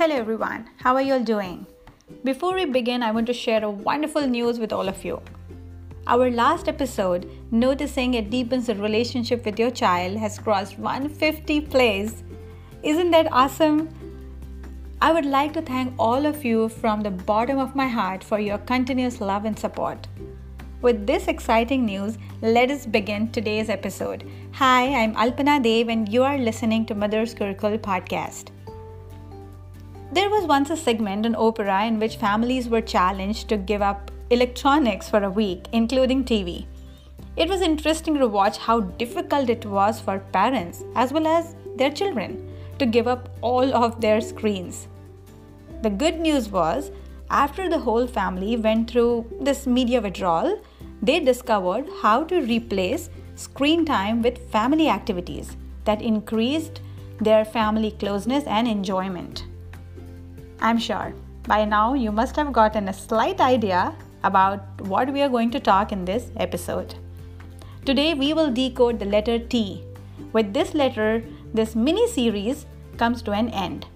Hello everyone, how are you all doing? Before we begin, I want to share a wonderful news with all of you. Our last episode, Noticing It Deepens the Relationship with Your Child, has crossed 150 plays. Isn't that awesome? I would like to thank all of you from the bottom of my heart for your continuous love and support. With this exciting news, let us begin today's episode. Hi, I'm Alpana Deo, and you are listening to Mother's Gurukul podcast. There was once a segment on Oprah in which families were challenged to give up electronics for a week, including TV. It was interesting to watch how difficult it was for parents as well as their children to give up all of their screens. The good news was, after the whole family went through this media withdrawal, they discovered how to replace screen time with family activities that increased their family closeness and enjoyment. I'm sure by now you must have gotten a slight idea about what we are going to talk in this episode. Today we will decode the letter T. With this letter, this mini series comes to an end.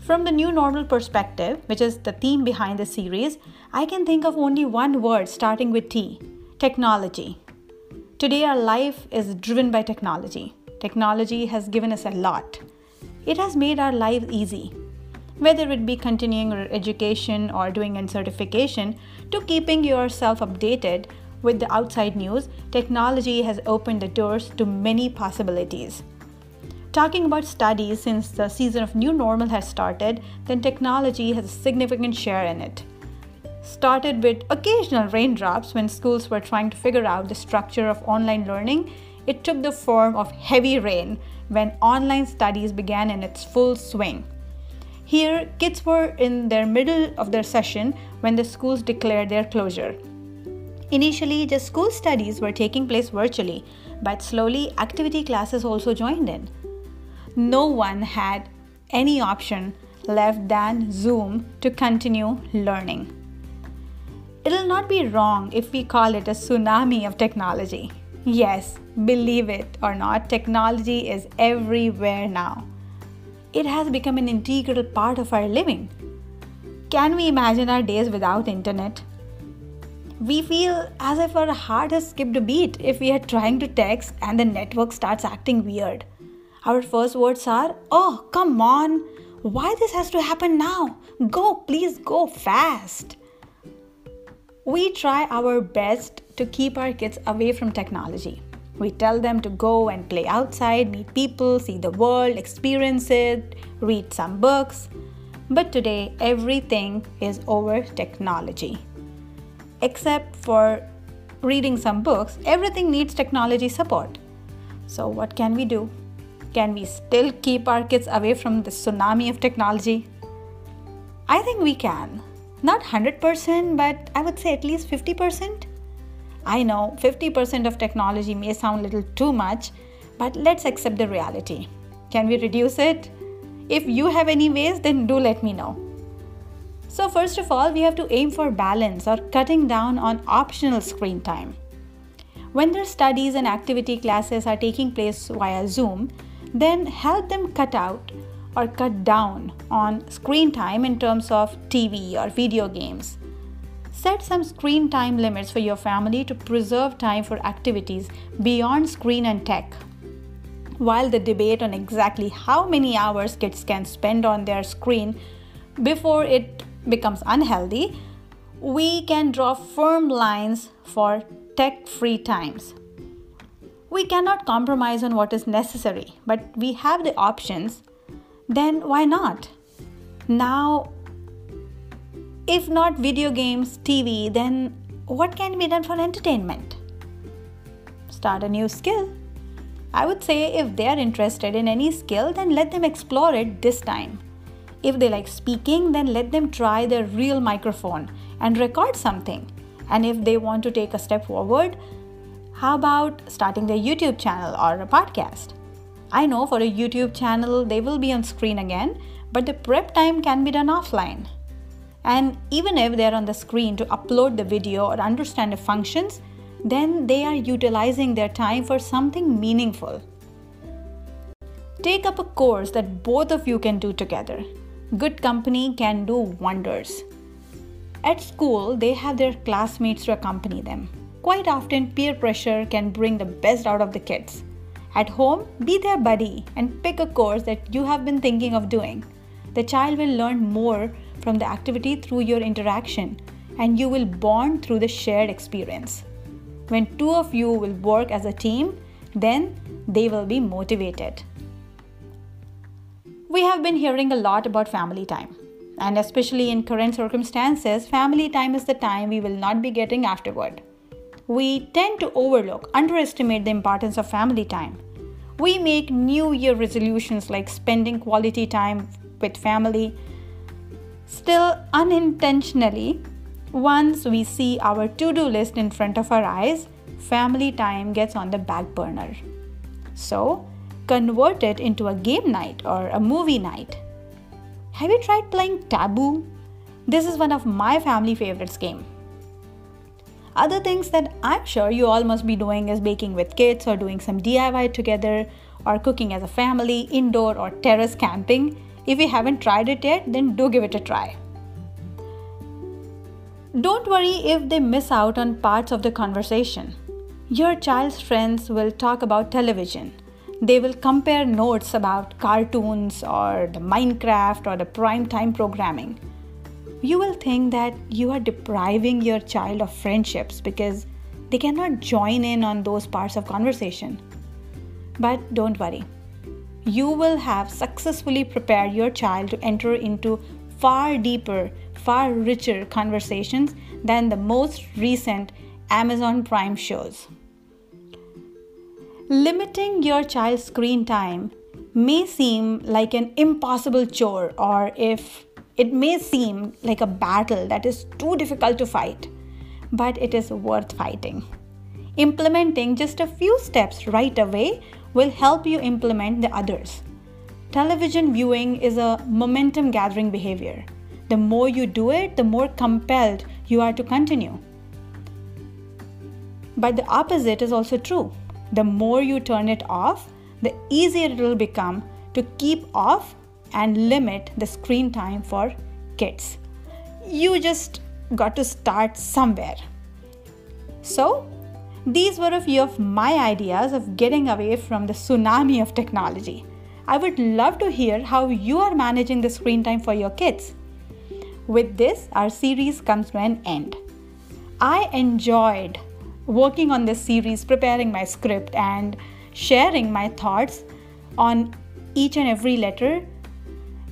From the new normal perspective, which is the theme behind the series, I can think of only one word starting with T technology. Today, our life is driven by technology. Technology has given us a lot. It has made our lives easy. Whether it be continuing your education or doing a certification to keeping yourself updated with the outside news, technology has opened the doors to many possibilities talking about studies since the season of new normal has started, then technology has a significant share in it. Started with occasional raindrops when schools were trying to figure out the structure of online learning, it took the form of heavy rain when online studies began in its full swing. Here, kids were in their middle of their session when the schools declared their closure. Initially, the school studies were taking place virtually, but slowly activity classes also joined in no one had any option left than Zoom to continue learning. It'll not be wrong if we call it a tsunami of technology. Yes, believe it or not, technology is everywhere now. It has become an integral part of our living. Can we imagine our days without internet? We feel as if our heart has skipped a beat if we are trying to text and the network starts acting weird. Our first words are, Oh, come on, why this has to happen now? Go, please go fast. We try our best to keep our kids away from technology. We tell them to go and play outside, meet people, see the world, experience it, read some books. But today, everything is over technology. Except for reading some books, everything needs technology support. So, what can we do? Can we still keep our kids away from the tsunami of technology? I think we can. Not 100%, but I would say at least 50%. I know 50% of technology may sound a little too much, but let's accept the reality. Can we reduce it? If you have any ways, then do let me know. So, first of all, we have to aim for balance or cutting down on optional screen time. When their studies and activity classes are taking place via Zoom, then help them cut out or cut down on screen time in terms of TV or video games. Set some screen time limits for your family to preserve time for activities beyond screen and tech. While the debate on exactly how many hours kids can spend on their screen before it becomes unhealthy, we can draw firm lines for tech free times. We cannot compromise on what is necessary, but we have the options, then why not? Now, if not video games, TV, then what can be done for entertainment? Start a new skill. I would say if they are interested in any skill, then let them explore it this time. If they like speaking, then let them try their real microphone and record something. And if they want to take a step forward, how about starting their YouTube channel or a podcast? I know for a YouTube channel, they will be on screen again, but the prep time can be done offline. And even if they're on the screen to upload the video or understand the functions, then they are utilizing their time for something meaningful. Take up a course that both of you can do together. Good company can do wonders. At school, they have their classmates to accompany them. Quite often, peer pressure can bring the best out of the kids. At home, be their buddy and pick a course that you have been thinking of doing. The child will learn more from the activity through your interaction, and you will bond through the shared experience. When two of you will work as a team, then they will be motivated. We have been hearing a lot about family time. And especially in current circumstances, family time is the time we will not be getting afterward. We tend to overlook, underestimate the importance of family time. We make New Year resolutions like spending quality time with family. Still, unintentionally, once we see our to do list in front of our eyes, family time gets on the back burner. So, convert it into a game night or a movie night have you tried playing Taboo? This is one of my family favorites game. Other things that I'm sure you all must be doing is baking with kids or doing some DIY together or cooking as a family, indoor or terrace camping. If you haven't tried it yet, then do give it a try. Don't worry if they miss out on parts of the conversation. Your child's friends will talk about television, they will compare notes about cartoons or the Minecraft or the prime time programming. You will think that you are depriving your child of friendships because they cannot join in on those parts of conversation. But don't worry. You will have successfully prepared your child to enter into far deeper, far richer conversations than the most recent Amazon Prime shows. Limiting your child's screen time may seem like an impossible chore, or if it may seem like a battle that is too difficult to fight, but it is worth fighting. Implementing just a few steps right away will help you implement the others. Television viewing is a momentum gathering behavior. The more you do it, the more compelled you are to continue. But the opposite is also true the more you turn it off, the easier it will become to keep off and limit the screen time for kids. You just got to start somewhere. So, these were a few of my ideas of getting away from the tsunami of technology. I would love to hear how you are managing the screen time for your kids. With this, our series comes to an end. I enjoyed working on this series, preparing my script, and sharing my thoughts on each and every letter.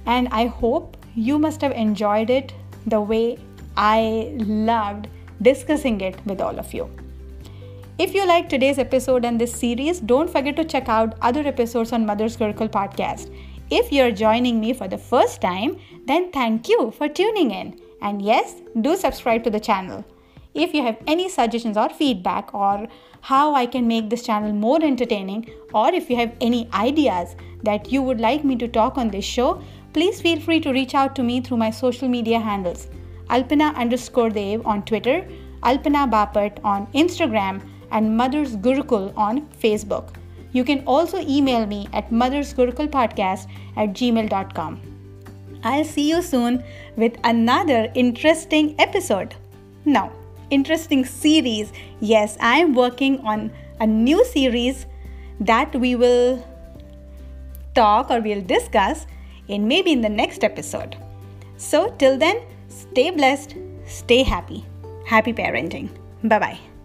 And I hope you must have enjoyed it the way I loved discussing it with all of you. If you like today's episode and this series, don't forget to check out other episodes on Mother's Gurukul podcast. If you're joining me for the first time, then thank you for tuning in. And yes, do subscribe to the channel. If you have any suggestions or feedback or how I can make this channel more entertaining, or if you have any ideas that you would like me to talk on this show, please feel free to reach out to me through my social media handles Alpana underscore on Twitter, Alpana Bapat on Instagram, and Mother's Gurukul on Facebook. You can also email me at mothersgurukulpodcast at gmail.com. I'll see you soon with another interesting episode. Now, interesting series. Yes, I am working on a new series that we will talk or we'll discuss in maybe in the next episode. So, till then, stay blessed, stay happy. Happy parenting. Bye bye.